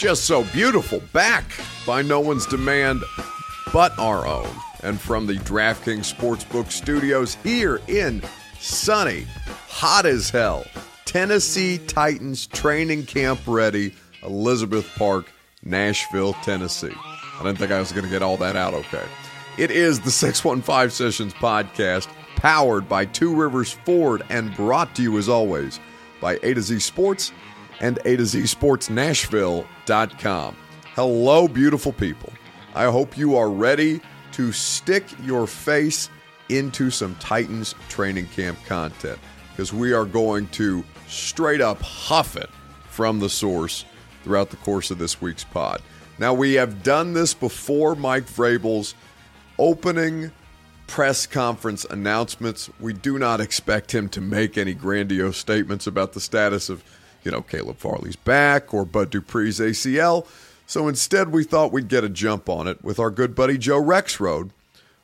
Just so beautiful. Back by no one's demand but our own. And from the DraftKings Sportsbook studios here in sunny, hot as hell, Tennessee Titans training camp ready, Elizabeth Park, Nashville, Tennessee. I didn't think I was going to get all that out okay. It is the 615 Sessions podcast, powered by Two Rivers Ford and brought to you as always by A to Z Sports and A to Z Sports Nashville.com. Hello, beautiful people. I hope you are ready to stick your face into some Titans training camp content because we are going to straight up huff it from the source throughout the course of this week's pod. Now, we have done this before Mike Vrabel's opening press conference announcements. We do not expect him to make any grandiose statements about the status of, you know, Caleb Farley's back or Bud Dupree's ACL. So instead, we thought we'd get a jump on it with our good buddy Joe Rexrode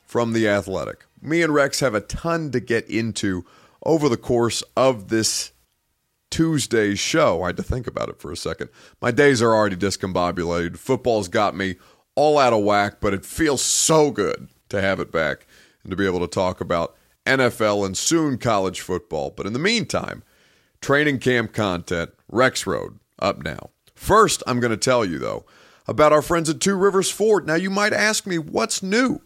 from The Athletic. Me and Rex have a ton to get into over the course of this Tuesday's show. I had to think about it for a second. My days are already discombobulated. Football's got me all out of whack, but it feels so good to have it back and to be able to talk about NFL and soon college football. But in the meantime, training camp content, Rexrode, up now. First, I'm going to tell you, though, about our friends at Two Rivers Ford. Now, you might ask me, what's new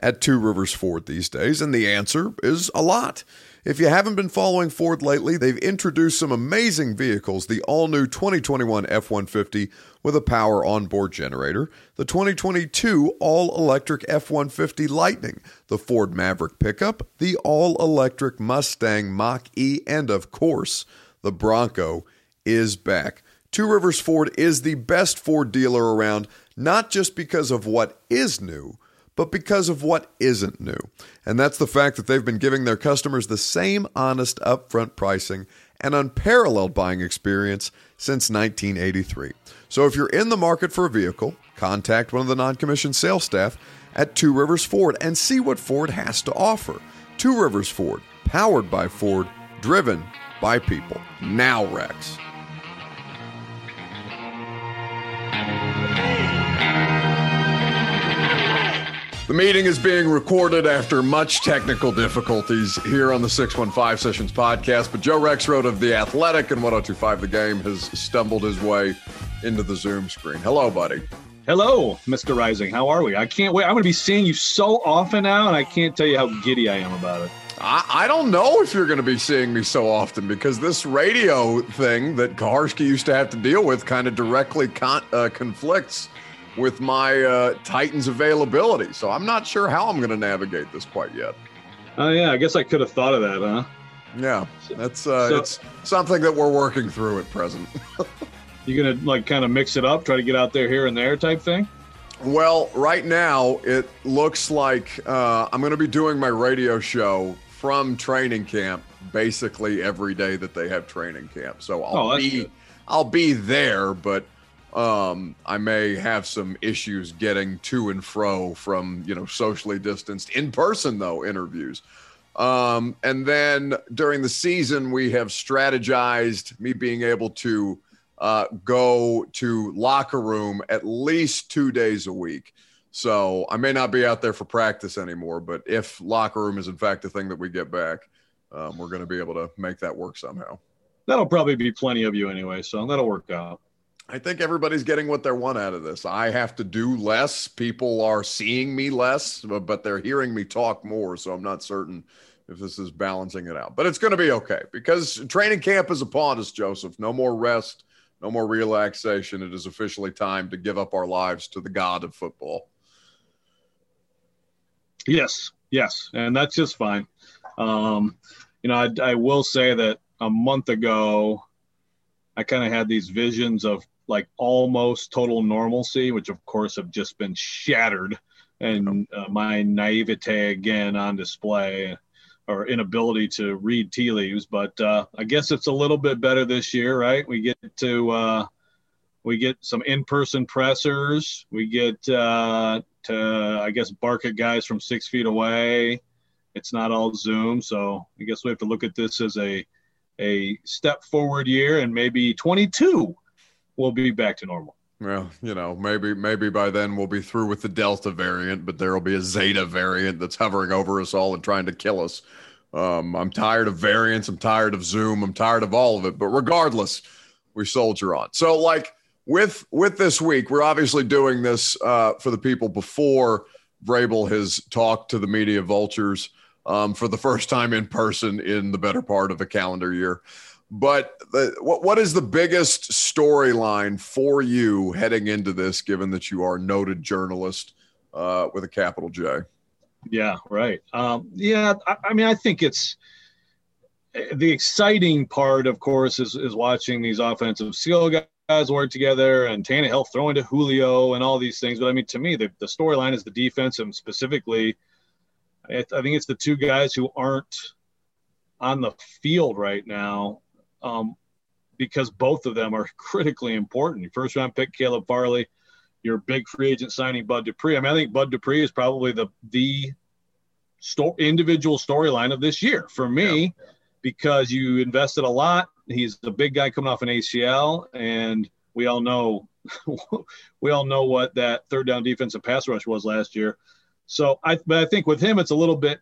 at Two Rivers Ford these days? And the answer is a lot. If you haven't been following Ford lately, they've introduced some amazing vehicles the all new 2021 F 150 with a power onboard generator, the 2022 all electric F 150 Lightning, the Ford Maverick pickup, the all electric Mustang Mach E, and of course, the Bronco is back. Two Rivers Ford is the best Ford dealer around, not just because of what is new but because of what isn't new. And that's the fact that they've been giving their customers the same honest upfront pricing and unparalleled buying experience since 1983. So if you're in the market for a vehicle, contact one of the non commissioned sales staff at Two Rivers Ford and see what Ford has to offer. Two Rivers Ford, powered by Ford, driven by people. Now, Rex. The meeting is being recorded after much technical difficulties here on the 615 Sessions podcast. But Joe Rexrode of The Athletic and 1025 The Game has stumbled his way into the Zoom screen. Hello, buddy. Hello, Mr. Reising. How are we? I can't wait. I'm going to be seeing you so often now, and I can't tell you how giddy I am about it. I, I don't know if you're going to be seeing me so often because this radio thing that Kuharsky used to have to deal with kind of directly con- uh, conflicts with my uh, Titans availability. So I'm not sure how I'm going to navigate this quite yet. Oh yeah, I guess I could have thought of that, huh? Yeah, that's uh, So- it's something that we're working through at present. You gonna like kind of mix it up, try to get out there here and there type thing? well, right now it looks like uh, I'm going to be doing my radio show from training camp basically every day that they have training camp. So I'll Oh, be good. I'll be there, but um, I may have some issues getting to and fro from you know socially distanced in person though interviews. Um, and then during the season, we have strategized me being able to uh, go to locker room at least two days a week. So I may not be out there for practice anymore, but if locker room is in fact the thing that we get back, um, we're going to be able to make that work somehow. That'll probably be plenty of you anyway, so that'll work out. I think everybody's getting what they want out of this. I have to do less. People are seeing me less, but they're hearing me talk more. So I'm not certain if this is balancing it out. But it's going to be okay because training camp is upon us, Joseph. No more rest, no more relaxation. It is officially time to give up our lives to the God of football. Yes, yes. And that's just fine. Um, you know, I, I will say that a month ago, I kind of had these visions of like almost total normalcy, which of course have just been shattered, and uh, my naivete again on display or inability to read tea leaves. But uh, I guess it's a little bit better this year, right? We get to uh, we get some in-person pressers. We get uh, to I guess bark at guys from six feet away. It's not all Zoom, so I guess we have to look at this as a a step forward year, and maybe 22 will be back to normal. Well, you know, maybe maybe by then we'll be through with the Delta variant, but there will be a Zeta variant that's hovering over us all and trying to kill us. Um, I'm tired of variants. I'm tired of Zoom. I'm tired of all of it. But regardless, we soldier on. So, like with with this week, we're obviously doing this uh, for the people before Vrabel has talked to the media vultures um, for the first time in person in the better part of a calendar year. But the, what what is the biggest storyline for you heading into this, given that you are a noted journalist uh, with a capital J? Yeah, right. Um, yeah, I, I, mean, I think it's the exciting part, of course, is is watching these offensive skill guys work together and Tannehill throwing to Julio and all these things. But I mean, to me, the, the storyline is the defense and specifically, I, I think it's the two guys who aren't on the field right now um, because both of them are critically important. Your first round pick, Caleb Farley, your big free agent signing, Bud Dupree. I mean, I think Bud Dupree is probably the the sto- individual storyline of this year for me yeah. because you invested a lot. He's the big guy coming off an ACL, and we all know we all know what that third down defensive pass rush was last year. So I, but I think with him, it's a little bit.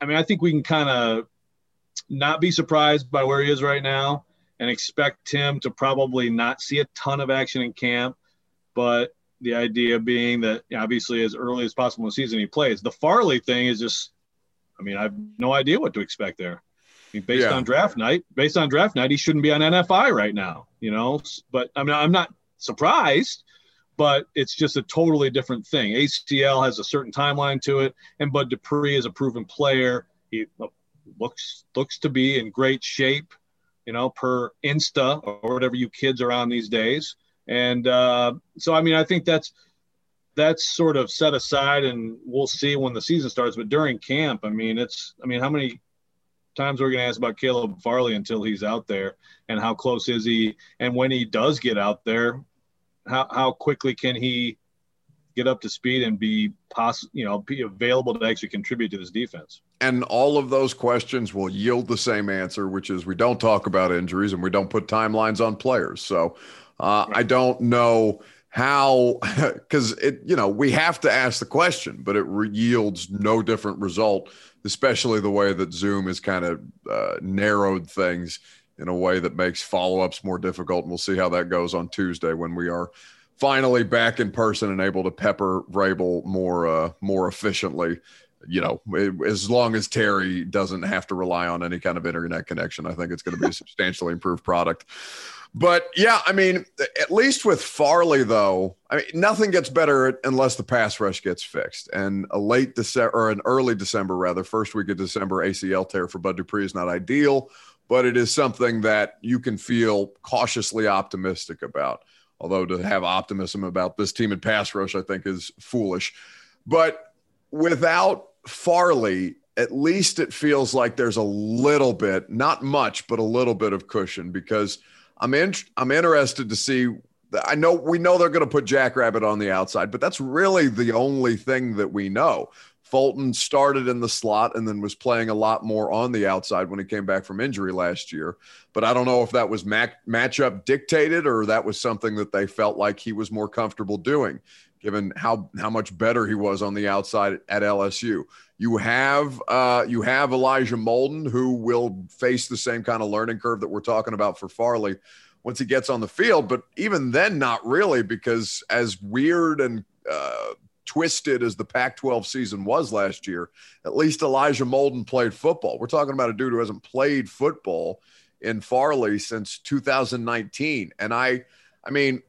I mean, I think we can kind of not be surprised by where he is right now and expect him to probably not see a ton of action in camp. But the idea being that obviously as early as possible in the season he plays. The Farley thing is just, I mean, I have no idea what to expect there. I mean, based yeah. on draft night, based on draft night, he shouldn't be on NFI right now, you know. But I mean, I'm not surprised, but it's just a totally different thing. ACL has a certain timeline to it, and Bud Dupree is a proven player. He looks looks to be in great shape, you know, per Insta or whatever you kids are on these days. And uh, so, I mean, I think that's that's sort of set aside, and we'll see when the season starts. But during camp, I mean, it's I mean, how many times are we're going to ask about Caleb Farley until he's out there, and how close is he? And when he does get out there, how how quickly can he get up to speed and be possible, you know, be available to actually contribute to this defense. And all of those questions will yield the same answer, which is we don't talk about injuries and we don't put timelines on players. So uh. I don't know how, because it, you know, we have to ask the question, but it re- yields no different result, especially the way that Zoom has kind of uh, narrowed things in a way that makes follow ups more difficult. And we'll see how that goes on Tuesday when we are finally back in person and able to pepper Vrabel more uh, more efficiently. You know, as long as Terry doesn't have to rely on any kind of internet connection, I think it's going to be a substantially improved product. But yeah, I mean, at least with Farley, though, I mean, nothing gets better unless the pass rush gets fixed. And a late December or an early December, rather, first week of December ACL tear for Bud Dupree is not ideal, but it is something that you can feel cautiously optimistic about. Although to have optimism about this team in pass rush, I think is foolish. But without Farley, at least it feels like there's a little bit, not much, but a little bit of cushion because I'm in, I'm interested to see. I know we know they're going to put Jackrabbit on the outside, but that's really the only thing that we know. Fulton started in the slot and then was playing a lot more on the outside when he came back from injury last year. But I don't know if that was matchup dictated or that was something that they felt like he was more comfortable doing, given how how much better he was on the outside at LSU. You have uh, you have Elijah Molden who will face the same kind of learning curve that we're talking about for Farley. once he gets on the field. But even then, not really, because as weird and uh, twisted as the Pac 12 season was last year, at least Elijah Molden played football. We're talking about a dude who hasn't played football in Farley since 2019. And I, I mean,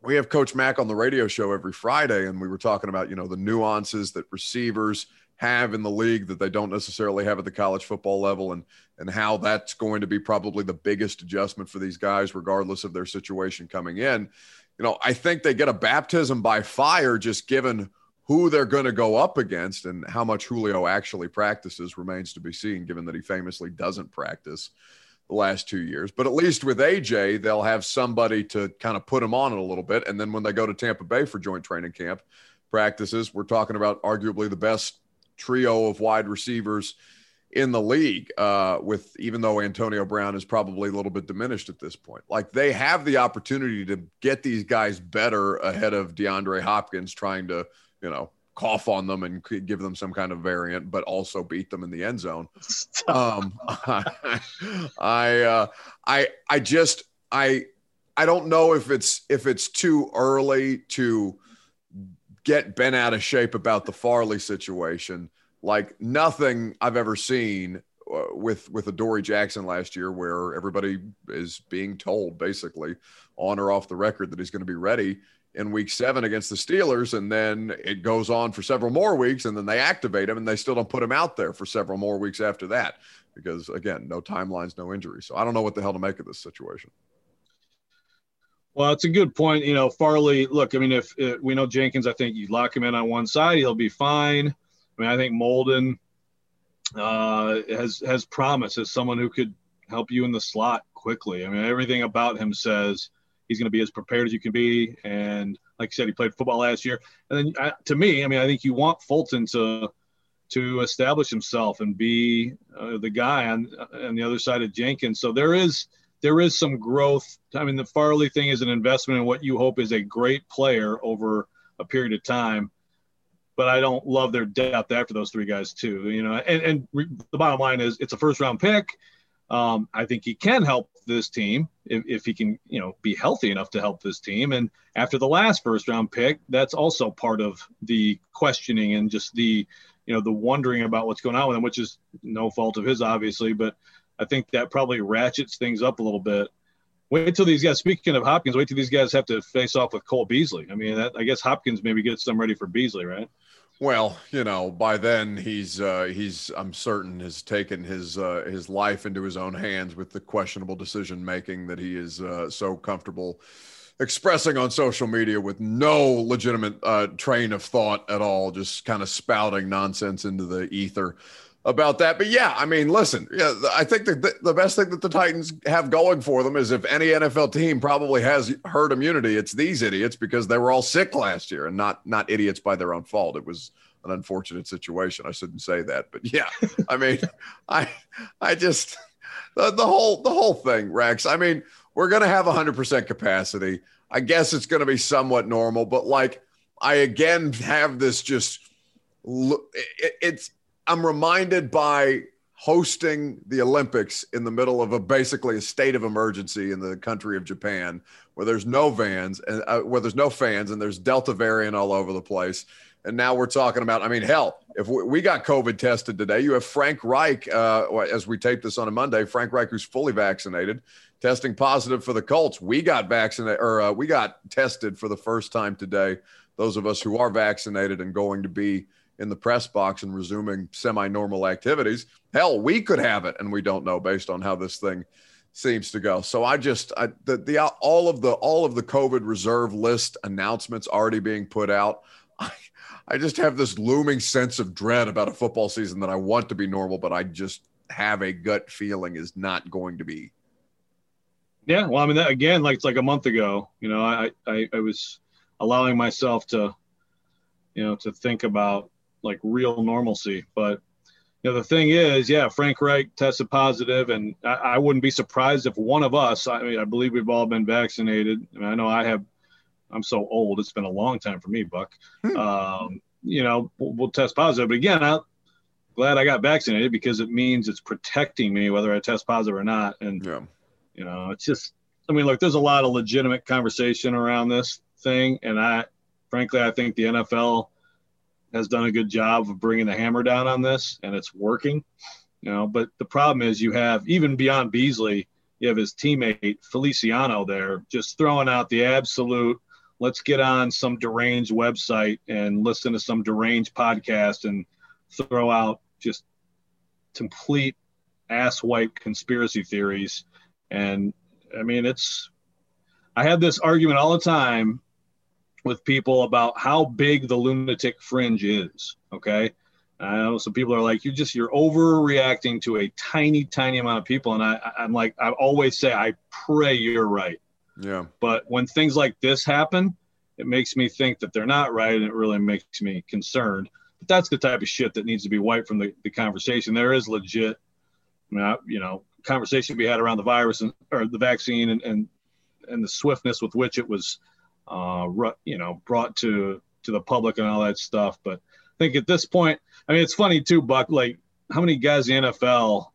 we have Coach Mack on the radio show every Friday, and we were talking about, you know, the nuances that receivers have in the league that they don't necessarily have at the college football level and and how that's going to be probably the biggest adjustment for these guys regardless of their situation coming in. You know i think they get a baptism by fire just given who they're going to go up against and how much julio actually practices remains to be seen given that he famously doesn't practice last two years but at least with aj they'll have somebody to kind of put him on it a little bit and then when they go to tampa bay for joint training camp practices we're talking about arguably the best trio of wide receivers in the league uh, with even though Antonio Brown is probably a little bit diminished at this point. Like they have the opportunity to get these guys better ahead of DeAndre Hopkins trying to, you know, cough on them and give them some kind of variant, but also beat them in the end zone. Um, I, uh, I, I just, I, I don't know if it's if it's too early to get bent out of shape about the Farley situation. Like nothing I've ever seen uh, with with Adoree Jackson last year, where everybody is being told basically on or off the record that he's going to be ready in week seven against the Steelers, and then it goes on for several more weeks, and then they activate him, and they still don't put him out there for several more weeks after that because again, no timelines, no injury. So I don't know what the hell to make of this situation. Well, it's a good point. You know, Farley, look, I mean, if, if, we know Jenkins, I think you lock him in on one side, he'll be fine. I mean, I think Molden uh, has has promise as someone who could help you in the slot quickly. I mean, everything about him says he's going to be as prepared as you can be. And like I said, he played football last year. And then uh, to me, I mean, I think you want Fulton to to establish himself and be uh, the guy on on the other side of Jenkins. So there is – there is some growth. I mean, the Farley thing is an investment in what you hope is a great player over a period of time. But I don't love their depth after those three guys too. You know, and, and re- the bottom line is it's a first round pick. Um, I think he can help this team if, if he can, you know, be healthy enough to help this team. And after the last first round pick, that's also part of the questioning and just the, you know, the wondering about what's going on with him, which is no fault of his, obviously. But I think that probably ratchets things up a little bit. Wait till these guys. Speaking of Hopkins, wait till these guys have to face off with Cole Beasley. I mean, that, I guess Hopkins maybe gets them ready for Beasley, right? Well, you know, by then he's uh, he's I'm certain has taken his uh, his life into his own hands with the questionable decision making that he is uh, so comfortable expressing on social media with no legitimate uh, train of thought at all, just kind of spouting nonsense into the ether about that. But yeah, I mean, listen, yeah, I think the, the best thing that the Titans have going for them is if any NFL team probably has herd immunity, it's these idiots because they were all sick last year and not not idiots by their own fault. It was an unfortunate situation. I shouldn't say that, but yeah, I mean, I I just the, the whole the whole thing, Rex. I mean, we're gonna have 100% capacity. I guess it's gonna be somewhat normal, but like I again have this just it's I'm reminded by hosting the Olympics in the middle of a basically a state of emergency in the country of Japan, where there's no vans and uh, where there's no fans and there's Delta variant all over the place. And now we're talking about, I mean, hell, if we, we got COVID tested today, you have Frank Reich, uh, as we tape this on a Monday, Frank Reich, who's fully vaccinated, testing positive for the Colts. We got vaccinated or uh, we got tested for the first time today. Those of us who are vaccinated and going to be in the press box and resuming semi-normal activities. Hell, we could have it, and we don't know based on how this thing seems to go. So I just I, the the all of the all of the COVID reserve list announcements already being put out. I, I just have this looming sense of dread about a football season that I want to be normal, but I just have a gut feeling is not going to be. Yeah, well, I mean, that, again, like it's like a month ago. You know, I, I I was allowing myself to, you know, to think about like real normalcy. But you know, the thing is, yeah, Frank Reich tested positive, and I, I, wouldn't be surprised if one of us. I mean, I believe we've all been vaccinated. I, mean, I know I have. I'm so old; it's been a long time for me, Buck. Hmm. Um, you know, we'll, we'll, test positive. But again, I'm glad I got vaccinated because it means it's protecting me whether I test positive or not. And yeah. you know, it's just I mean, look, there's a lot of legitimate conversation around this thing, and I, frankly, I think the NFL has done a good job of bringing the hammer down on this, and it's working. You know, but the problem is you have even beyond Beasley, you have his teammate Feliciano there just throwing out the absolute. Let's get on some deranged website and listen to some deranged podcast and throw out just complete ass wipe conspiracy theories. And I mean, it's, I have this argument all the time with people about how big the lunatic fringe is. Okay. I know some people are like, you just, you're overreacting to a tiny, tiny amount of people. And I, I'm like, I always say, I pray you're right. Yeah. But when things like this happen, it makes me think that they're not right. And it really makes me concerned. But that's the type of shit that needs to be wiped from the, the conversation. There is legit, I mean, I, you know, conversation we had around the virus and, or the vaccine and, and, and the swiftness with which it was uh, you know, brought to to the public and all that stuff. But I think at this point, I mean, it's funny too, Buck. Like, how many guys in the NFL,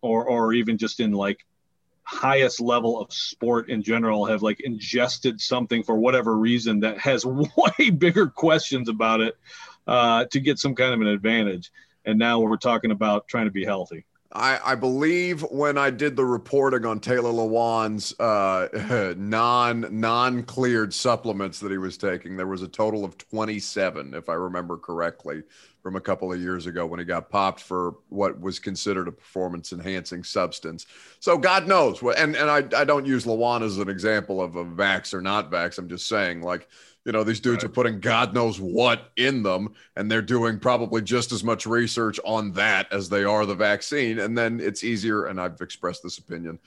or or even just in like highest level of sport in general, have like ingested something for whatever reason that has way bigger questions about it uh, to get some kind of an advantage. And now we're talking about trying to be healthy. I, I, believe when I did the reporting on Taylor Lewan's uh, non non cleared supplements that he was taking, there was a total of 27, if I remember correctly, from a couple of years ago when he got popped for what was considered a performance enhancing substance. So God knows what. And and I I don't use Lewan as an example of a vax or not vax. I'm just saying like you know, these dudes right. are putting God knows what in them, and they're doing probably just as much research on that as they are the vaccine. And then it's easier. And I've expressed this opinion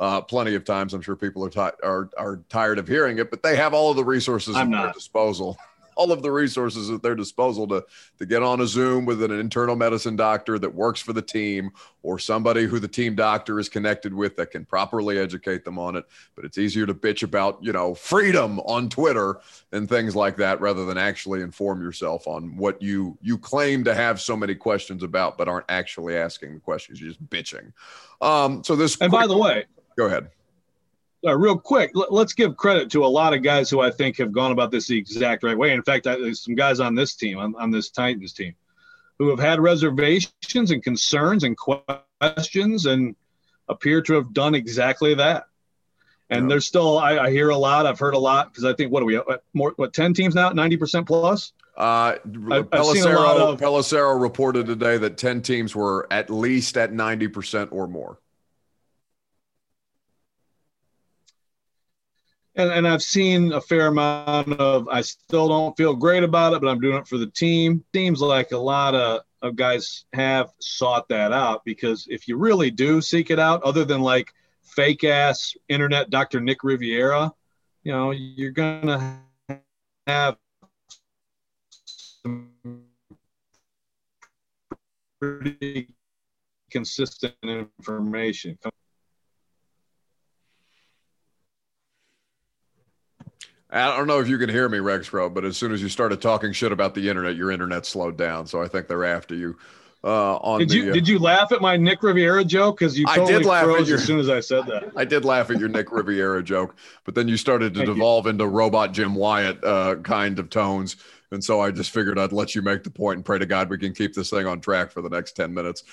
uh, plenty of times. I'm sure people are, are are tired of hearing it, but they have all of the resources I'm at not. their disposal all of the resources at their disposal to to get on a Zoom with an internal medicine doctor that works for the team or somebody who the team doctor is connected with that can properly educate them on it. But it's easier to bitch about, you know, freedom on Twitter and things like that rather than actually inform yourself on what you you claim to have so many questions about but aren't actually asking the questions. You're just bitching. Um, so this And quick, by the way, go ahead uh, real quick, l- let's give credit to a lot of guys who I think have gone about this the exact right way. In fact, I, there's some guys on this team, on, on this Titans team, who have had reservations and concerns and questions and appear to have done exactly that. And yeah. there's still, I, I, hear a lot. I've heard a lot because I think what are we uh, more? What ten teams now? Ninety percent plus. Uh, Pelissero, of, Pelissero reported today that ten teams were at least at ninety percent or more. And, and I've seen a fair amount of. I still don't feel great about it, but I'm doing it for the team. Seems like a lot of, of guys have sought that out because if you really do seek it out, other than like fake ass internet Dr. Nick Riviera, you know, you're gonna have pretty consistent information. I don't know if you can hear me, Rexpro, but as soon as you started talking shit about the internet, your internet slowed down. So I think they're after you. Uh, on did the, you uh, did you laugh at my Nick Riviera joke? Because you totally I did laugh at your, as soon as I said that. I did laugh at your Nick Riviera joke, but then you started to Thank devolve you. into robot Jim Wyatt uh, kind of tones, and so I just figured I'd let you make the point and pray to God we can keep this thing on track for the next ten minutes.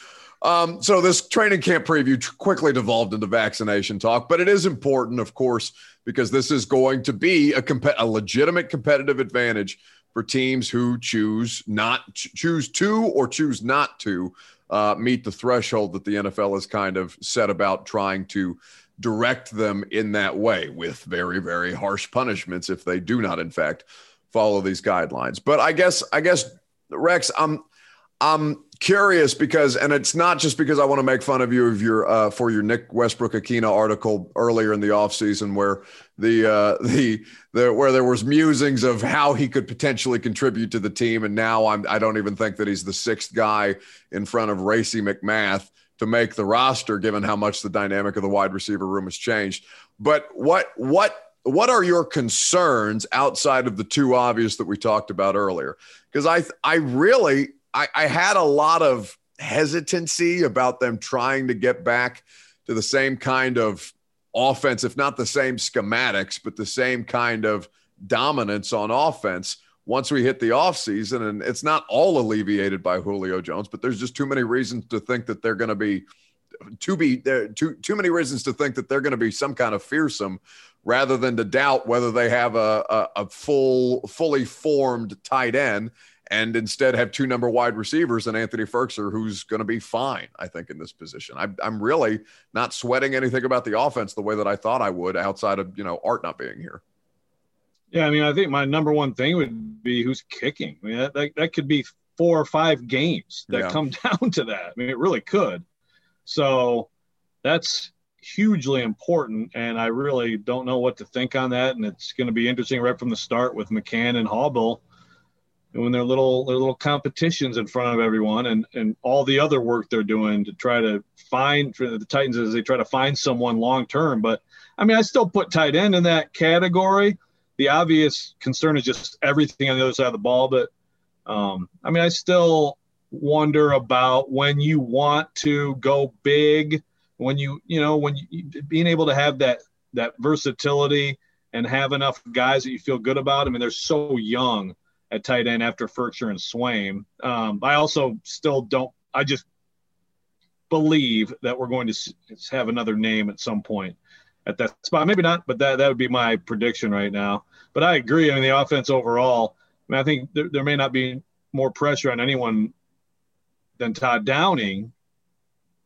Um, so this training camp preview quickly devolved into vaccination talk, but it is important, of course, because this is going to be a, comp- a legitimate competitive advantage for teams who choose not choose to or choose not to uh, meet the threshold that the NFL has kind of set about trying to direct them in that way with very very harsh punishments if they do not in fact follow these guidelines. But I guess I guess Rex, I'm I'm curious because, and it's not just because I want to make fun of you of your uh, for your Nick Westbrook-Ikhine article earlier in the offseason where the uh, the the where there was musings of how he could potentially contribute to the team, and now I'm I don't even think that he's the sixth guy in front of Racey McMath to make the roster, given how much the dynamic of the wide receiver room has changed. But what what what are your concerns outside of the two obvious that we talked about earlier? Because I I really I, I had a lot of hesitancy about them trying to get back to the same kind of offense, if not the same schematics, but the same kind of dominance on offense once we hit the offseason. And it's not all alleviated by Julio Jones, but there's just too many reasons to think that they're going to be to be there too too many reasons to think that they're going to be some kind of fearsome rather than to doubt whether they have a, a, a full fully formed tight end and instead have two number wide receivers and Anthony Firkser, who's going to be fine, I think, in this position. I, I'm really not sweating anything about the offense the way that I thought I would outside of, you know, Art not being here. Yeah, I mean, I think my number one thing would be who's kicking. I mean, that, that, that could be four or five games that yeah. come down to that. I mean, it really could. So that's hugely important. And I really don't know what to think on that. And it's going to be interesting right from the start with McCann and Haubeil doing their little their little competitions in front of everyone and and all the other work they're doing to try to find for the Titans as they try to find someone long term. But I mean, I still put tight end in that category. The obvious concern is just everything on the other side of the ball. But um, I mean, I still wonder about when you want to go big, when you you know when you being able to have that that versatility and have enough guys that you feel good about. I mean, they're so young at tight end after Firkser and Swaim. Um, I also still don't. I just believe that we're going to have another name at some point at that spot. Maybe not, but that that would be my prediction right now. But I agree. I mean, the offense overall. I mean, I think there, there may not be more pressure on anyone than Todd Downing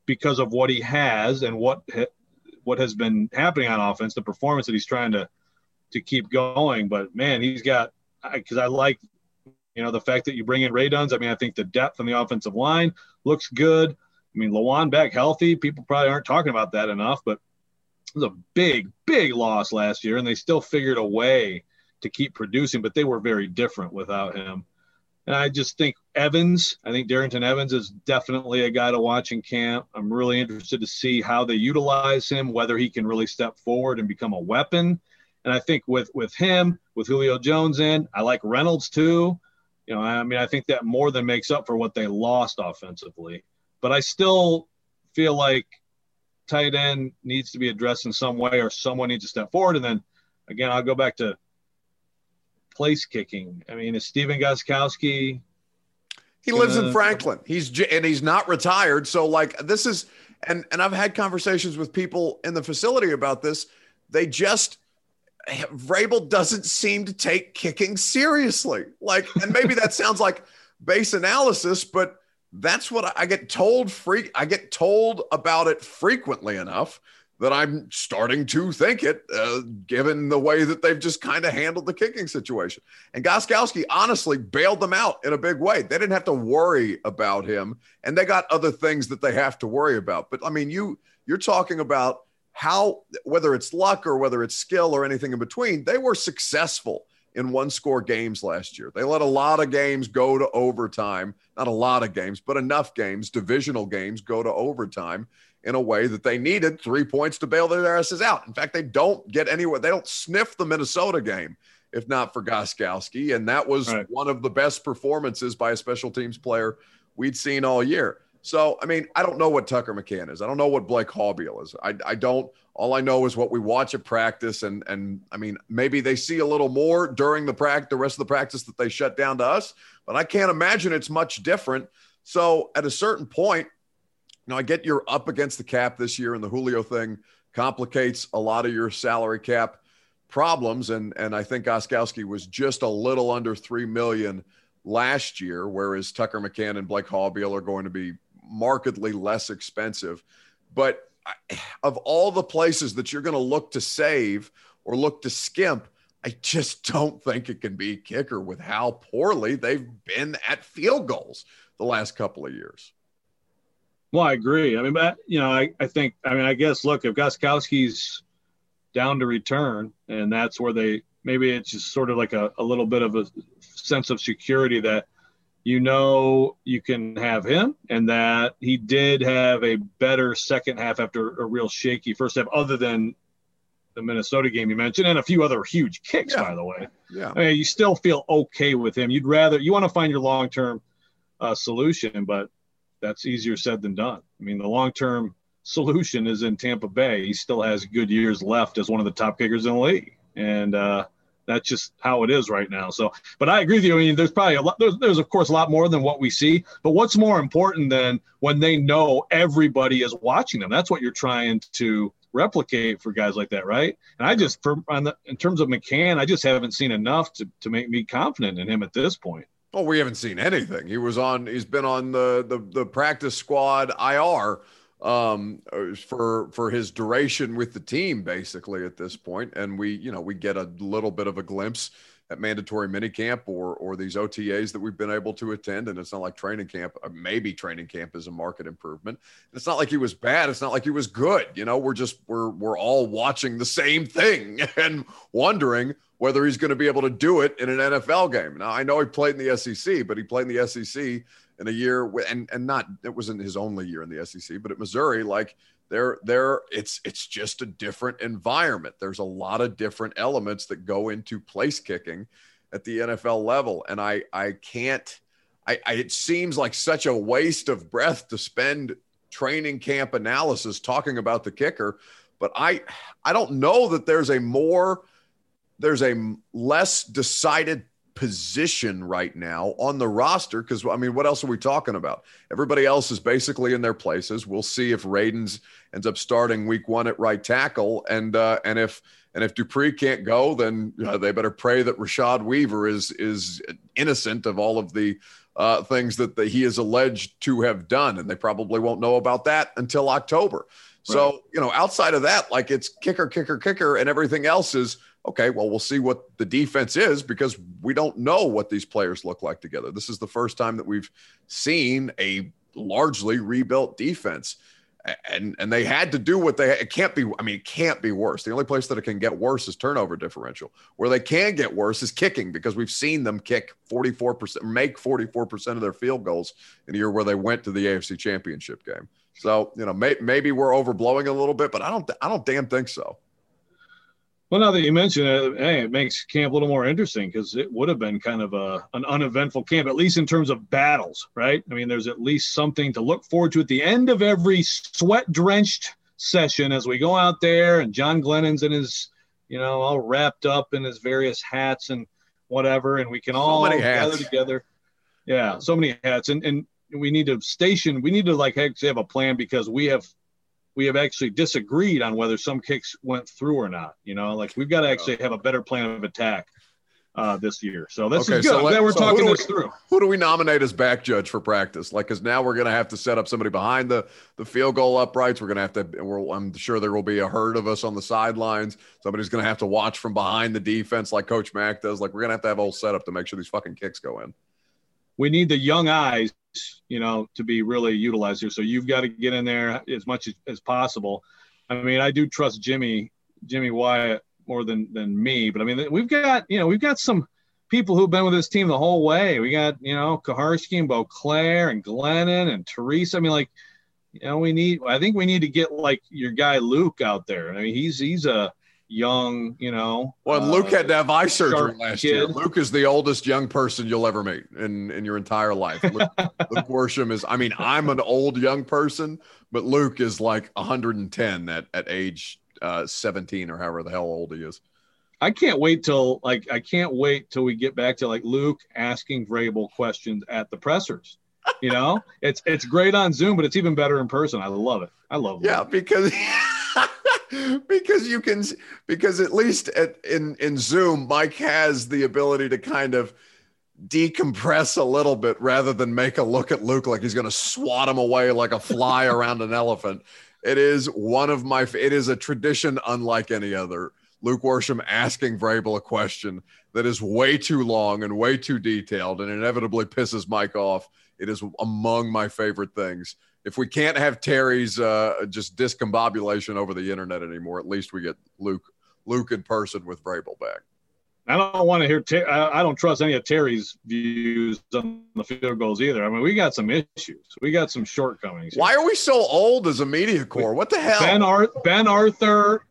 because of what he has and what what has been happening on offense, the performance that he's trying to to keep going. But man, he's got because I, I, like you know, the fact that you bring in Radunz, I mean, I think the depth on the offensive line looks good. I mean, Lewan back healthy. People probably aren't talking about that enough, but it was a big, big loss last year, and they still figured a way to keep producing, but they were very different without him. And I just think Evans, I think Darrynton Evans is definitely a guy to watch in camp. I'm really interested to see how they utilize him, whether he can really step forward and become a weapon. And I think with with him, with Julio Jones in, I like Reynolds too. You know, I mean, I think that more than makes up for what they lost offensively. But I still feel like tight end needs to be addressed in some way, or someone needs to step forward. And then again, I'll go back to place kicking. I mean, is Stephen Gostkowski? He lives in Franklin. He's and he's not retired. So like this is and and I've had conversations with people in the facility about this. They just Vrabel doesn't seem to take kicking seriously. Like, and maybe that sounds like base analysis, but that's what I get told. Free, I get told about it frequently enough that I'm starting to think it, uh, given the way that they've just kind of handled the kicking situation. And Gostkowski honestly bailed them out in a big way. They didn't have to worry about him, and they got other things that they have to worry about. But I mean, you you're talking about how whether it's luck or whether it's skill or anything in between, they were successful in one score games last year. They let a lot of games go to overtime, not a lot of games, but enough games, divisional games go to overtime in a way that they needed three points to bail their asses out. In fact, they don't get anywhere. They don't sniff the Minnesota game if not for Gostkowski. And that was right. one of the best performances by a special teams player we'd seen all year. So, I mean, I don't know what Tucker McCann is. I don't know what Blake Haubeil is. I, I don't. All I know is what we watch at practice, and and I mean, maybe they see a little more during the practice, the rest of the practice that they shut down to us. But I can't imagine it's much different. So, at a certain point, you know, I get you're up against the cap this year, and the Julio thing complicates a lot of your salary cap problems. And and I think Gostkowski was just a little under three million last year, whereas Tucker McCann and Blake Haubeil are going to be markedly less expensive. But of all the places that you're going to look to save or look to skimp, I just don't think it can be kicker with how poorly they've been at field goals the last couple of years. Well, I agree. I mean, but, you know, I, I think, I mean, I guess, look, if Gostkowski's down to return and that's where they maybe it's just sort of like a, a little bit of a sense of security that – you know you can have him and that he did have a better second half after a real shaky first half other than the Minnesota game you mentioned and a few other huge kicks yeah. by the way. Yeah. I mean, you still feel okay with him. You'd rather you want to find your long-term uh, solution but that's easier said than done. I mean, the long-term solution is in Tampa Bay. He still has good years left as one of the top kickers in the league, and uh, that's just how it is right now. So, but I agree with you. I mean, there's probably a lot. There's, there's of course a lot more than what we see. But what's more important than when they know everybody is watching them? That's what you're trying to replicate for guys like that, right? And I just, for on the, in terms of McCann, I just haven't seen enough to to make me confident in him at this point. Well, we haven't seen anything. He was on. He's been on the the, the practice squad IR um, for for his duration with the team, basically at this point. And we, you know, we get a little bit of a glimpse at mandatory minicamp or or these OTAs that we've been able to attend. And it's not like training camp. Uh, maybe training camp is a market improvement. It's not like he was bad. It's not like he was good. You know, we're just we're we're all watching the same thing and wondering whether he's going to be able to do it in an NFL game. Now, I know he played in the SEC, but he played in the SEC in a year and and not it wasn't his only year in the SEC, but at Missouri, like there there it's it's just a different environment. There's a lot of different elements that go into place kicking at the NFL level, and I I can't. I, I it seems like such a waste of breath to spend training camp analysis talking about the kicker, but I I don't know that there's a more there's a less decided position right now on the roster because I mean, what else are we talking about? Everybody else is basically in their places. We'll see if Radunz ends up starting week one at right tackle, and uh, and if and if Dupree can't go, then uh, they better pray that Rashad Weaver is is innocent of all of the uh, things that the, he is alleged to have done, and they probably won't know about that until October. Right. So you know, outside of that, like it's kicker, kicker, kicker, and everything else is okay, well, we'll see what the defense is because we don't know what these players look like together. This is the first time that we've seen a largely rebuilt defense. And and they had to do what they it can't be I mean it can't be worse. The only place that it can get worse is turnover differential. Where they can get worse is kicking because we've seen them kick 44% make 44% of their field goals in a year where they went to the AFC Championship game. So, you know, may, maybe we're overblowing a little bit, but I don't I don't damn think so. Well, now that you mention it, hey, it makes camp a little more interesting because it would have been kind of a an uneventful camp, at least in terms of battles, right? I mean, there's at least something to look forward to at the end of every sweat-drenched session as we go out there, and John Glennon's in his, you know, all wrapped up in his various hats and whatever, and we can so all gather together. Yeah, so many hats, and and we need to station. We need to like actually have a plan because we have we have actually disagreed on whether some kicks went through or not. You know, like we've got to actually have a better plan of attack uh, this year. So this okay, is good. So let, we're so talking this we, through. Who do we nominate as back judge for practice? Like, because now we're going to have to set up somebody behind the the field goal uprights. We're going to have to. I'm sure there will be a herd of us on the sidelines. Somebody's going to have to watch from behind the defense, like Coach Mack does. Like, we're going to have to have a whole setup to make sure these fucking kicks go in. We need the young eyes you know, to be really utilized here. So you've got to get in there as much as, as possible. I mean, I do trust Jimmy, Jimmy Wyatt more than than me, but I mean, we've got you know, we've got some people who've been with this team the whole way. We got you know, Kuharsky and Beauclair and Glennon and Teresa. I mean, like, you know, we need. I think we need to get like your guy Luke out there. I mean, he's he's a young, you know. Well, uh, Luke had to have eye surgery last kid. year. Luke is the oldest young person you'll ever meet in, in your entire life. Luke, Luke Worsham is, I mean, I'm an old young person, but Luke is like 110 at, at age uh, 17 or however the hell old he is. I can't wait till like I can't wait till we get back to like Luke asking Vrabel questions at the pressers. You know, it's it's great on Zoom, but it's even better in person. I love it. I love it. Yeah, because because you can because at least at, in in Zoom, Mike has the ability to kind of decompress a little bit rather than make a look at Luke like he's going to swat him away like a fly around an elephant. It is one of my. It is a tradition unlike any other. Luke Worsham asking Vrabel a question that is way too long and way too detailed and inevitably pisses Mike off. It is among my favorite things if we can't have Terry's uh, just discombobulation over the internet anymore, at least we get Luke Luke in person with Vrabel back. I don't want to hear. Ter- I don't trust any of Terry's views on the field goals either. I mean, we got some issues. We got some shortcomings. Here. Why are we so old as a media corps? What the hell? Ben, Ar- ben Arthur.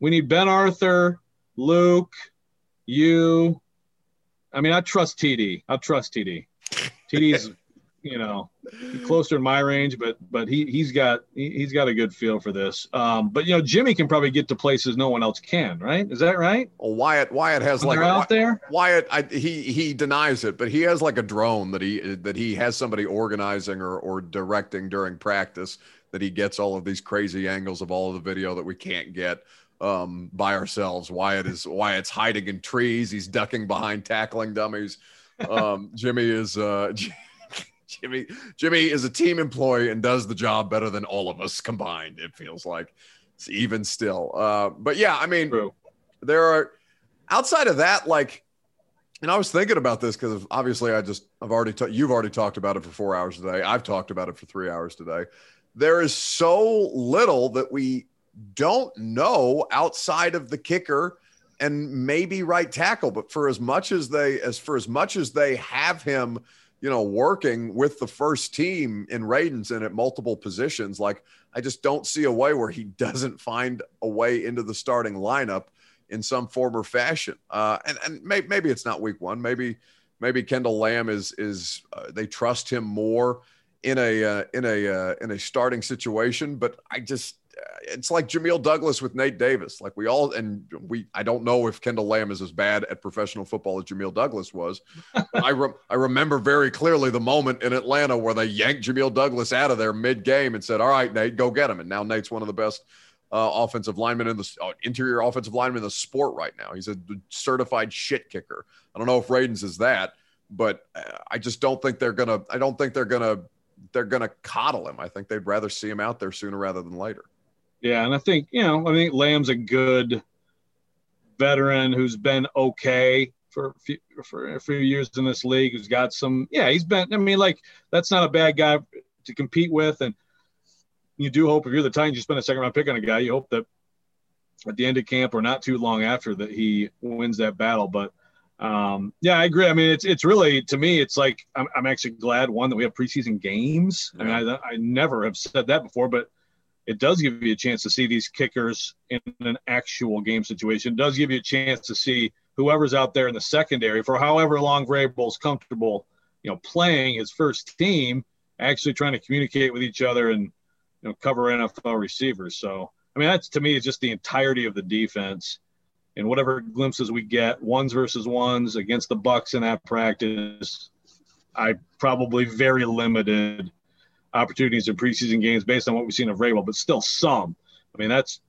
We need Ben Arthur, Luke, you. I mean, I trust TD. I trust TD. TD's you know, closer in my range, but but he he's got he, has got a good feel for this. Um, but you know, Jimmy can probably get to places no one else can, right? Is that right? Well, Wyatt Wyatt has when like out there. Wyatt, I, he he denies it, but he has like a drone that he that he has somebody organizing or or directing during practice that he gets all of these crazy angles of all of the video that we can't get um, by ourselves. Wyatt is Wyatt's hiding in trees. He's ducking behind tackling dummies. Um, Jimmy is uh, Jimmy Jimmy is a team employee and does the job better than all of us combined. It feels like it's even still. Uh, but yeah, I mean, True. there are outside of that, like, and I was thinking about this because obviously I just I've already ta- you've already talked about it for four hours today. I've talked about it for three hours today. There is so little that we don't know outside of the kicker and maybe right tackle. But for as much as they as for as much as they have him you know, working with the first team in Radunz at multiple positions. Like, I just don't see a way where he doesn't find a way into the starting lineup in some form or fashion. Uh, and and may, maybe it's not week one. Maybe maybe Kendall Lamm is is uh, they trust him more in a uh, in a uh, in a starting situation. But I just it's like Jamil Douglas with Nate Davis. Like we all, and we, I don't know if Kendall Lamm is as bad at professional football as Jamil Douglas was. I, re- I remember very clearly the moment in Atlanta where they yanked Jamil Douglas out of there mid game and said, all right, Nate, go get him. And now Nate's one of the best uh, offensive linemen in the uh, interior offensive lineman in the sport right now. He's a certified shit kicker. I don't know if Radunz is that, but uh, I just don't think they're going to, I don't think they're going to, they're going to coddle him. I think they'd rather see him out there sooner rather than later. Yeah, and I think you know, I think Lamm's a good veteran who's been okay for a few, for a few years in this league. Who's got some, yeah, he's been. I mean, like that's not a bad guy to compete with, and you do hope if you're the Titans, you spend a second round pick on a guy, you hope that at the end of camp or not too long after that he wins that battle. But um, yeah, I agree. I mean, it's it's really to me, it's like I'm, I'm actually glad one that we have preseason games. Yeah. I mean, I, I never have said that before, but it does give you a chance to see these kickers in an actual game situation. It does give you a chance to see whoever's out there in the secondary for however long Vrabel's comfortable, you know, playing his first team, actually trying to communicate with each other and you know cover NFL receivers. So I mean, that's to me is just the entirety of the defense. And whatever glimpses we get, ones versus ones against the Bucks in that practice, I probably very limited opportunities in preseason games based on what we've seen of Vrabel, but still some. I mean, that's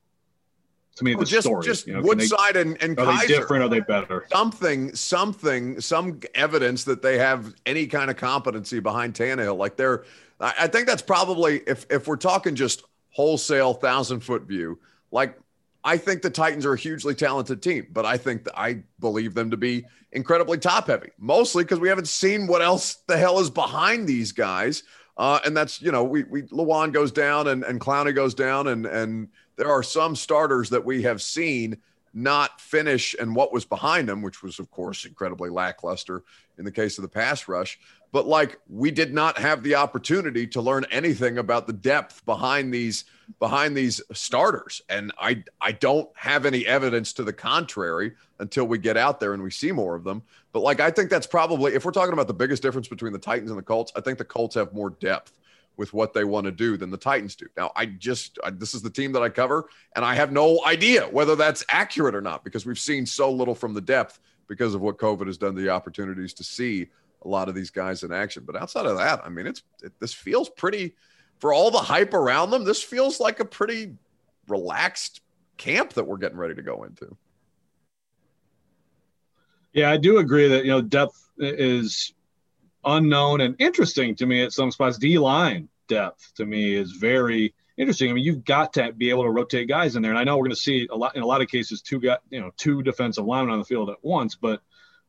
to me the just, story. Just you know, Woodside they, and, and are Kizer, they different? Are they better? Something, something, some evidence that they have any kind of competency behind Tannehill. Like they're, I think that's probably if if we're talking just wholesale thousand foot view, like I think the Titans are a hugely talented team, but I think that I believe them to be incredibly top heavy, mostly because we haven't seen what else the hell is behind these guys. Uh, and that's, you know, we, we, Lewan goes down and, and Clowney goes down. And, and there are some starters that we have seen not finish and what was behind them, which was, of course, incredibly lackluster in the case of the pass rush. But like we did not have the opportunity to learn anything about the depth behind these behind these starters. And I I don't have any evidence to the contrary until we get out there and we see more of them. But like I think that's probably if we're talking about the biggest difference between the Titans and the Colts, I think the Colts have more depth with what they want to do than the Titans do. Now, I just I, this is the team that I cover, and I have no idea whether that's accurate or not because we've seen so little from the depth because of what COVID has done to the opportunities to see a lot of these guys in action. But outside of that, I mean, it's it, this feels pretty for all the hype around them. This feels like a pretty relaxed camp that we're getting ready to go into. Yeah, I do agree that you know depth is unknown and interesting to me at some spots. D line depth to me is very interesting. I mean, you've got to be able to rotate guys in there, and I know we're going to see a lot in a lot of cases two got you know two defensive linemen on the field at once, but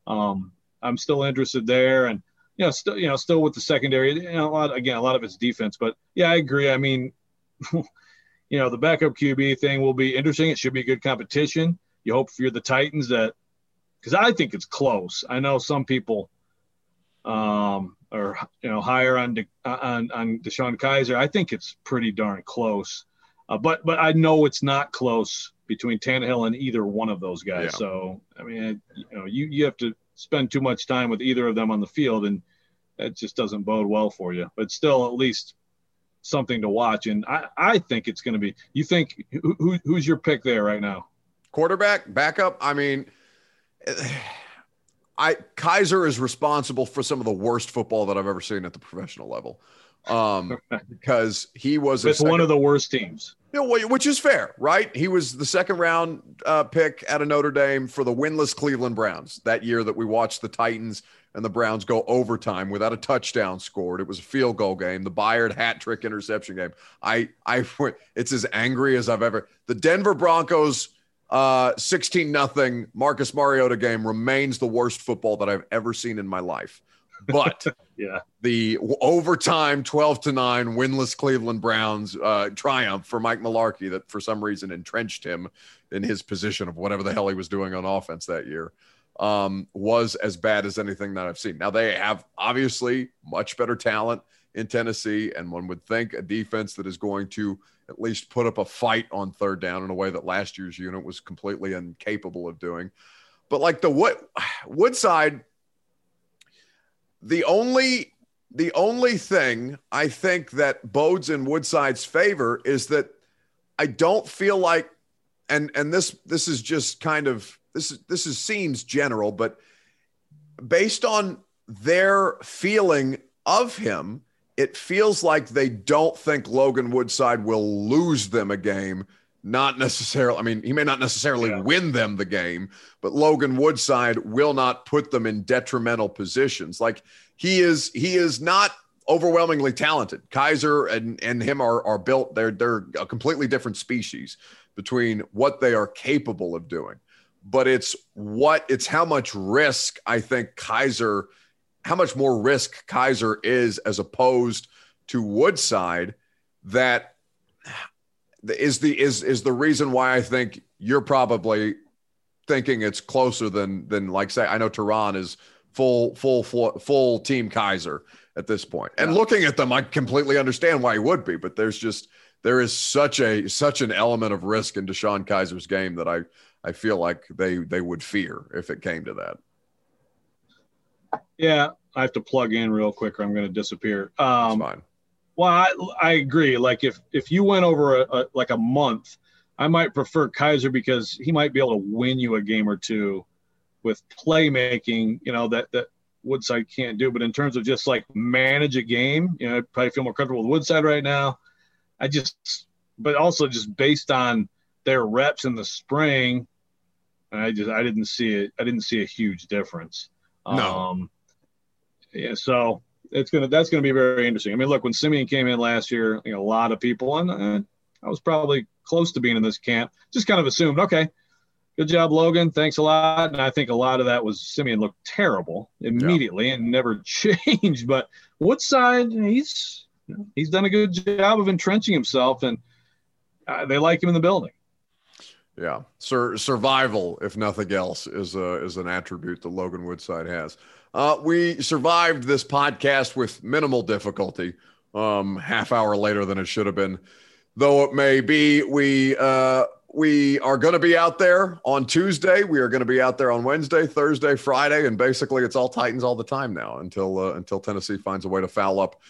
um, I'm still interested there, and you know, still you know, still with the secondary. You know, a lot again, a lot of it's defense, but yeah, I agree. I mean, you know, the backup QB thing will be interesting. It should be a good competition. You hope for the Titans that because I think it's close. I know some people um, are you know higher on De, on on DeShone Kizer. I think it's pretty darn close, uh, but but I know it's not close between Tannehill and either one of those guys. Yeah. So I mean, you know, you you have to spend too much time with either of them on the field, and that just doesn't bode well for you. But still, at least something to watch. And I, I think it's going to be. You think who, who's your pick there right now? Quarterback, backup. I mean, I Kizer is responsible for some of the worst football that I've ever seen at the professional level. Um, because he was it's one of the worst teams. You know, which is fair, right? He was the second round uh, pick at a Notre Dame for the winless Cleveland Browns that year that we watched the Titans and the Browns go overtime without a touchdown scored. It was a field goal game, the Byard hat trick interception game. I, I, it's as angry as I've ever. The Denver Broncos uh, 16 nothing Marcus Mariota game remains the worst football that I've ever seen in my life. But yeah, the overtime 12 to 9 winless Cleveland Browns uh, triumph for Mike Mularkey that for some reason entrenched him in his position of whatever the hell he was doing on offense that year um, was as bad as anything that I've seen. Now they have obviously much better talent in Tennessee, and one would think a defense that is going to at least put up a fight on third down in a way that last year's unit was completely incapable of doing. But like the Wood Woodside, the only the only thing I think that bodes in Woodside's favor is that I don't feel like and and this this is just kind of this is this is seems general, but based on their feeling of him, it feels like they don't think Logan Woodside will lose them a game. Not necessarily, I mean, he may not necessarily yeah. win them the game, but Logan Woodside will not put them in detrimental positions. Like he is, he is not overwhelmingly talented. Kizer and, and him are, are built, they're, they're a completely different species between what they are capable of doing. But it's what, it's how much risk I think Kizer, how much more risk Kizer is as opposed to Woodside that is the is is the reason why I think you're probably thinking it's closer than than like say I know Tehran is full full full, full team Kizer at this point. And yeah. looking at them, I completely understand why he would be, but there's just there is such a such an element of risk in DeShone Kizer's game that I I feel like they they would fear if it came to that. Yeah, I have to plug in real quick or I'm going to disappear. Um, That's fine. Well, I, I agree. Like if if you went over a, a, like a month, I might prefer Kizer because he might be able to win you a game or two with playmaking. You know that that Woodside can't do. But in terms of just like manage a game, you know, I probably feel more comfortable with Woodside right now. I just, but also just based on their reps in the spring, I just I didn't see it. I didn't see a huge difference. No. Um, yeah, so it's gonna that's gonna be very interesting. I mean, look, when Simeon came in last year, you know, a lot of people, and uh, I was probably close to being in this camp, just kind of assumed, okay, good job, Logan, thanks a lot. And I think a lot of that was Simeon looked terrible immediately yeah. and never changed. But Woodside, he's he's done a good job of entrenching himself, and uh, they like him in the building. Yeah, Sur- survival, if nothing else, is a, is an attribute that Logan Woodside has. Uh, we survived this podcast with minimal difficulty. Um, half hour later than it should have been, though it may be. We uh, we are going to be out there on Tuesday. We are going to be out there on Wednesday, Thursday, Friday, and basically it's all Titans all the time now until uh, until Tennessee finds a way to foul up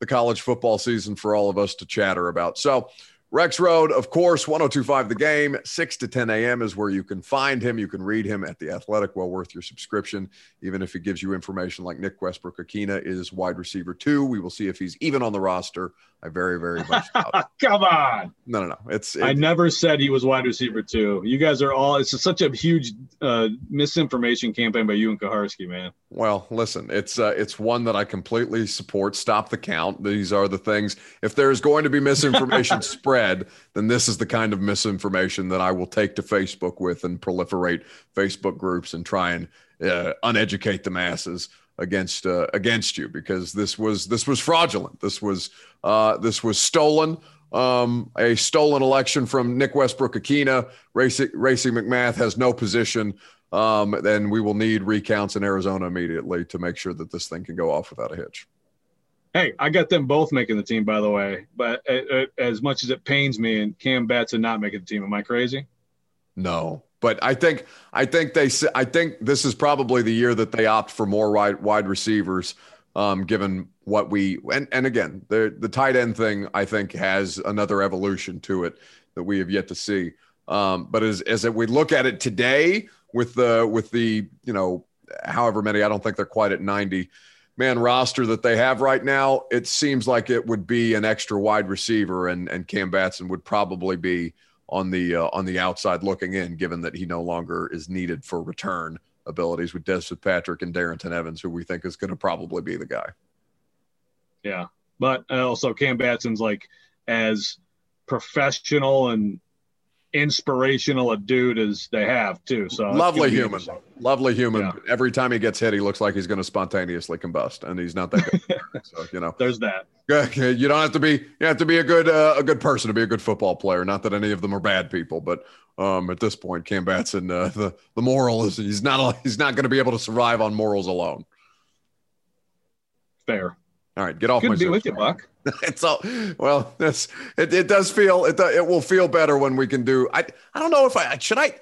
the college football season for all of us to chatter about. So Rexrode, of course, 1025 The Game, 6 to 10 a.m. is where you can find him. You can read him at The Athletic, well worth your subscription, even if he gives you information like Nick Westbrook-Ikhine is wide receiver two. We will see if he's even on the roster. I very, very much doubt. Come on. No, no, no. It's. It, I never said he was wide receiver two. You guys are all. It's such a huge uh, misinformation campaign by you and Kuharsky, man. Well, listen, it's uh, it's one that I completely support. Stop the count. These are the things. If there's going to be misinformation spread, then this is the kind of misinformation that I will take to Facebook with and proliferate Facebook groups and try and uh, uneducate the masses against uh, against you because this was this was fraudulent. This was uh, this was stolen. Um, a stolen election from Nick Westbrook-Ikhine. Racey, Racey McMath has no position. Um, then we will need recounts in Arizona immediately to make sure that this thing can go off without a hitch. Hey, I got them both making the team, by the way. But uh, uh as much as it pains me, and Cam Batson not making the team, am I crazy? No, but I think I think they I think this is probably the year that they opt for more wide wide receivers Um, given what we and and again the the tight end thing I think has another evolution to it that we have yet to see. Um, but as as we look at it today with the with the you know however many I don't think they're quite at ninety man roster that they have right now, it seems like it would be an extra wide receiver, and and Cam Batson would probably be on the uh, on the outside looking in, given that he no longer is needed for return abilities with Dez Fitzpatrick and Darrynton Evans, who we think is going to probably be the guy. Yeah, but also Cam Batson's like as professional and inspirational a dude as they have too. So lovely human, lovely human. Yeah. Every time he gets hit, he looks like he's going to spontaneously combust, and he's not that good. so you know, there's that. You don't have to be. You have to be a good uh, a good person to be a good football player. Not that any of them are bad people, but um, at this point, Cam Batson, uh, the the moral is he's not he's not going to be able to survive on morals alone. Fair. All right, get off Good my. To be with you, Buck. it's all well. That's it. It does feel it. It will feel better when we can do. I I don't know if I should I.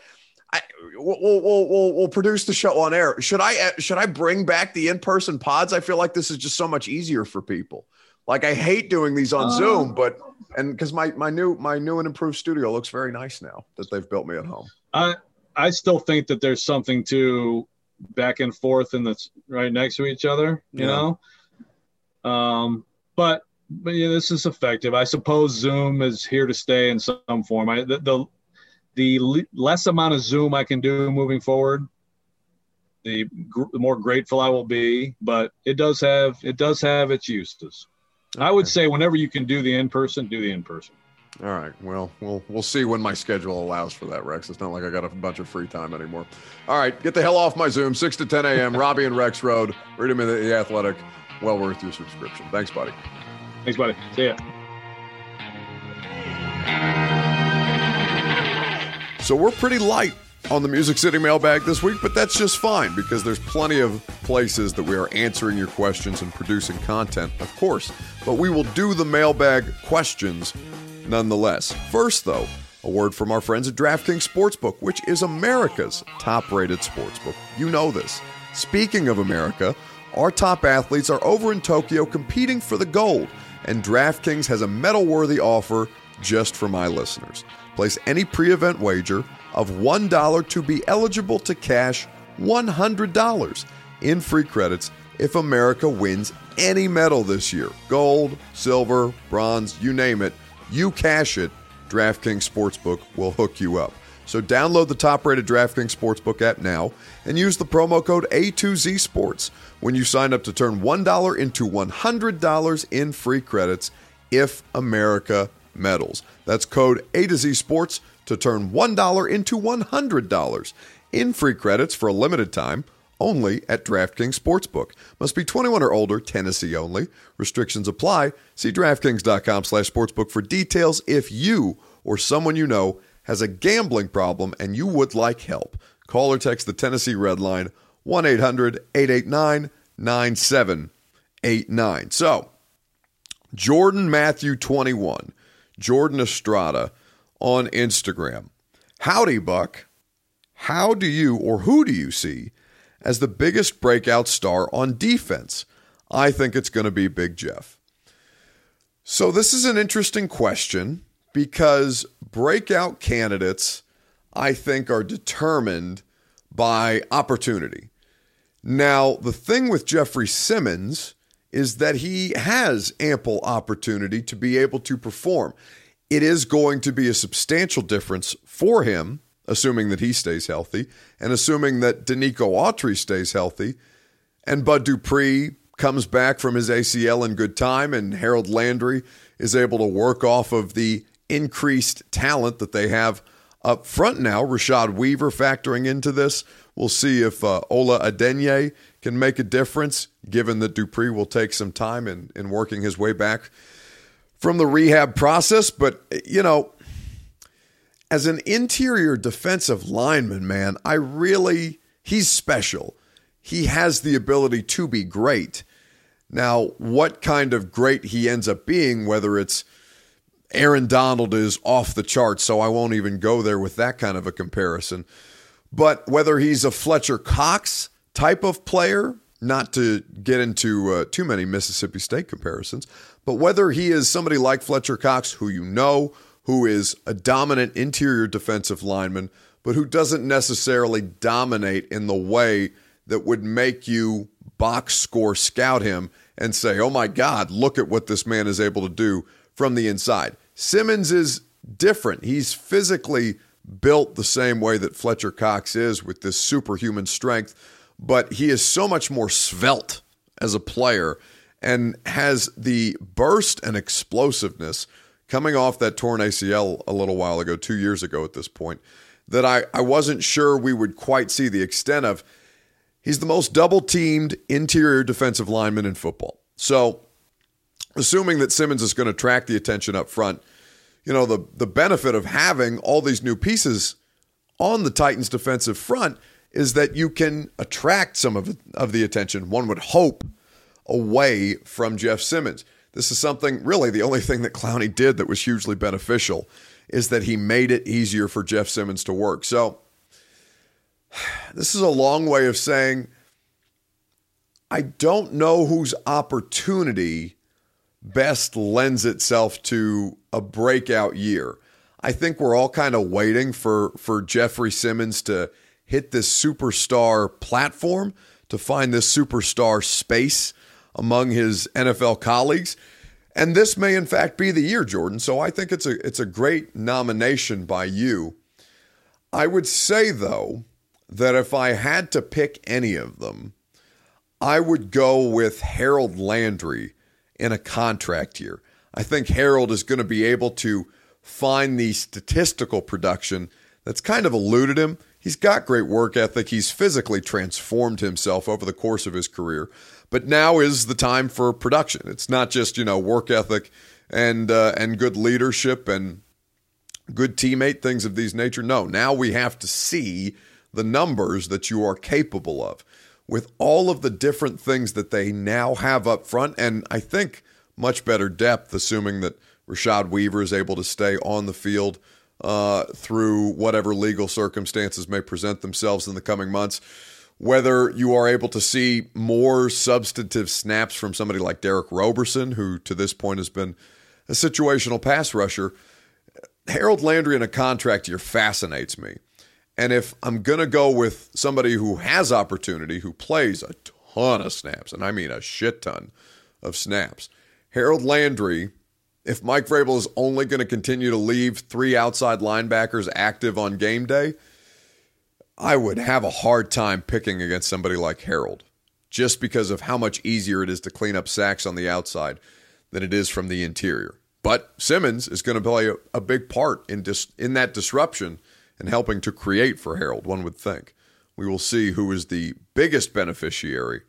I we'll, we'll, we'll, we'll produce the show on air. Should I should I bring back the in person pods? I feel like this is just so much easier for people. Like I hate doing these on uh, Zoom, but and because my my new my new and improved studio looks very nice now that they've built me at home. I I still think that there's something to back and forth and that's right next to each other. You yeah. know, um, but but yeah, this is effective. I suppose Zoom is here to stay in some form. I the the, the less amount of Zoom I can do moving forward, the, the more grateful I will be. But it does have it does have its uses. Okay. I would say whenever you can do the in person, do the in person. All right. Well, we'll we'll see when my schedule allows for that, Rex. It's not like I got a bunch of free time anymore. All right, get the hell off my Zoom. Six to ten a.m. Robbie and Rexrode. Read them in the Athletic. Well worth your subscription. Thanks, buddy. Thanks, buddy. See ya. So we're pretty light on the Music City mailbag this week, but that's just fine because there's plenty of places that we are answering your questions and producing content, of course. But we will do the mailbag questions nonetheless. First, though, a word from our friends at DraftKings Sportsbook, which is America's top rated sportsbook. You know this. Speaking of America, our top athletes are over in Tokyo competing for the gold and DraftKings has a medal worthy offer just for my listeners. Place any pre event wager of $1 to be eligible to cash $100 in free credits if America wins any medal this year gold, silver, bronze, you name it. You cash it, DraftKings Sportsbook will hook you up. So download the top rated DraftKings Sportsbook app now and use the promo code A2Z Sports when you sign up to turn $1 into $100 in free credits if America medals. That's code A to Z Sports to turn $1 into $100 in free credits for a limited time only at DraftKings Sportsbook. Must be 21 or older, Tennessee only. Restrictions apply. See DraftKings.com slash sportsbook for details if you or someone you know has a gambling problem and you would like help. Call or text the Tennessee Red Line 1 800 889 9789. So, Jordan Matthew 21, Jordan Estrada on Instagram. Howdy, Buck. How do you or who do you see as the biggest breakout star on defense? I think it's going to be Big Jeff. So, this is an interesting question because breakout candidates, I think, are determined by opportunity. Now, the thing with Jeffrey Simmons is that he has ample opportunity to be able to perform. It is going to be a substantial difference for him, assuming that he stays healthy, and assuming that Denico Autry stays healthy, and Bud Dupree comes back from his ACL in good time, and Harold Landry is able to work off of the increased talent that they have up front now. Rashad Weaver factoring into this. We'll see if uh, Ola Adeniyi can make a difference, given that Dupree will take some time in, in working his way back from the rehab process. But, you know, as an interior defensive lineman, man, I really, he's special. He has the ability to be great. Now, what kind of great he ends up being, whether it's Aaron Donald is off the charts, so I won't even go there with that kind of a comparison. But whether he's a Fletcher Cox type of player not to get into uh, too many Mississippi State comparisons, but whether he is somebody like Fletcher Cox, who you know, who is a dominant interior defensive lineman, but who doesn't necessarily dominate in the way that would make you box score scout him and say, oh my God, look at what this man is able to do from the inside. Simmons is different. He's physically built the same way that Fletcher Cox is with this superhuman strength, but he is so much more svelte as a player and has the burst and explosiveness coming off that torn ACL a little while ago, two years ago at this point, that I, I wasn't sure we would quite see the extent of. He's the most double teamed interior defensive lineman in football. So, assuming that Simmons is going to track the attention up front, you know, the, the benefit of having all these new pieces on the Titans' defensive front is that you can attract some of, of the attention, one would hope, away from Jeff Simmons. This is something, really, the only thing that Clowney did that was hugely beneficial is that he made it easier for Jeff Simmons to work. So, this is a long way of saying I don't know whose opportunity best lends itself to a breakout year. I think we're all kind of waiting for for Jeffrey Simmons to hit this superstar platform, to find this superstar space among his NFL colleagues. And this may in fact be the year, Jordan. So I think it's a it's a great nomination by you. I would say though that if I had to pick any of them, I would go with Harold Landry in a contract year. I think Harold is going to be able to find the statistical production that's kind of eluded him. He's got great work ethic. He's physically transformed himself over the course of his career. But now is the time for production. It's not just, you know, work ethic and uh, and good leadership and good teammate things of these nature. No, now we have to see the numbers that you are capable of with all of the different things that they now have up front. And I think much better depth, assuming that Rashad Weaver is able to stay on the field uh, through whatever legal circumstances may present themselves in the coming months. Whether you are able to see more substantive snaps from somebody like Derick Roberson, who to this point has been a situational pass rusher, Harold Landry in a contract year fascinates me. And if I'm going to go with somebody who has opportunity, who plays a ton of snaps, and I mean a shit ton of snaps, Harold Landry, if Mike Vrabel is only going to continue to leave three outside linebackers active on game day, I would have a hard time picking against somebody like Harold just because of how much easier it is to clean up sacks on the outside than it is from the interior. But Simmons is going to play a, a big part in dis, in that disruption and helping to create for Harold, one would think. We will see who is the biggest beneficiary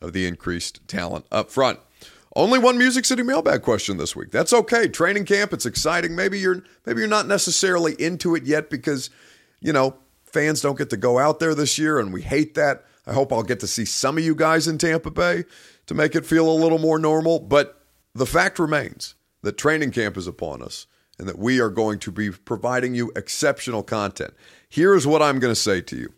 of the increased talent up front. Only one Music City mailbag question this week. That's okay. Training camp, it's exciting. Maybe you're maybe you're not necessarily into it yet because, you know, fans don't get to go out there this year and we hate that. I hope I'll get to see some of you guys in Tampa Bay to make it feel a little more normal, but the fact remains that training camp is upon us and that we are going to be providing you exceptional content. Here's what I'm going to say to you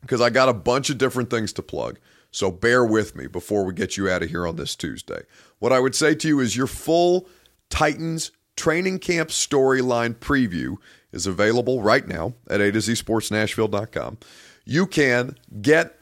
because I got a bunch of different things to plug. So bear with me before we get you out of here on this Tuesday. What I would say to you is your full Titans training camp storyline preview is available right now at A to Z Sports Nashville.com. You can get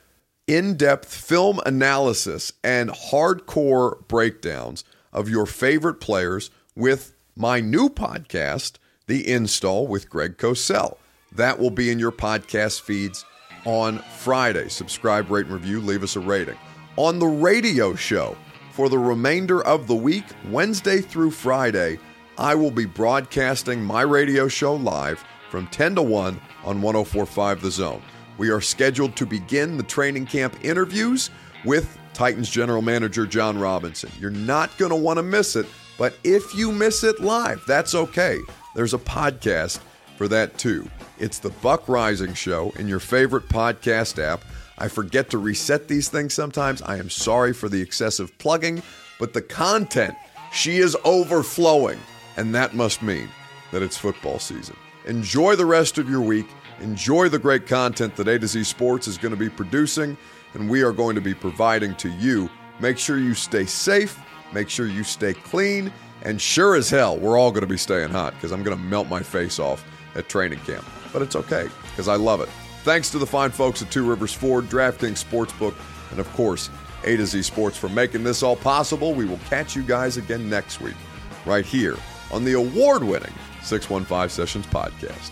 in depth film analysis and hardcore breakdowns of your favorite players with my new podcast, The Install with Greg Cosell. That will be in your podcast feeds on Friday. Subscribe, rate, and review, leave us a rating. On the radio show for the remainder of the week, Wednesday through Friday, I will be broadcasting my radio show live from 10 to 1 on 1045 The Zone. We are scheduled to begin the training camp interviews with Titans general manager Jon Robinson. You're not going to want to miss it. But if you miss it live, that's okay. There's a podcast for that too. It's the Buck Reising Show in your favorite podcast app. I forget to reset these things sometimes. I am sorry for the excessive plugging, but the content, she is overflowing. And that must mean that it's football season. Enjoy the rest of your week. Enjoy the great content that A to Z Sports is going to be producing. and we are going to be providing to you. Make sure you stay safe, make sure you stay clean, and sure as hell, we're all going to be staying hot because I'm going to melt my face off at training camp. But it's okay because I love it. Thanks to the fine folks at Two Rivers Ford, DraftKings Sportsbook, and of course, A to Z Sports for making this all possible. We will catch you guys again next week, right here on the award winning 615 Sessions podcast.